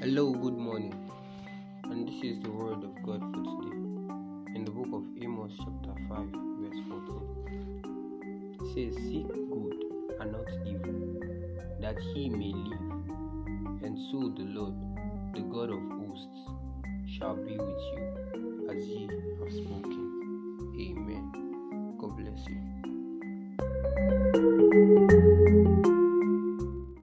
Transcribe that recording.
Hello, good morning, and this is the word of God for today. In the book of Amos, chapter 5, verse 14, it says, Seek good and not evil, that he may live, and so the Lord, the God of hosts, shall be with you as ye have spoken. Amen. God bless you.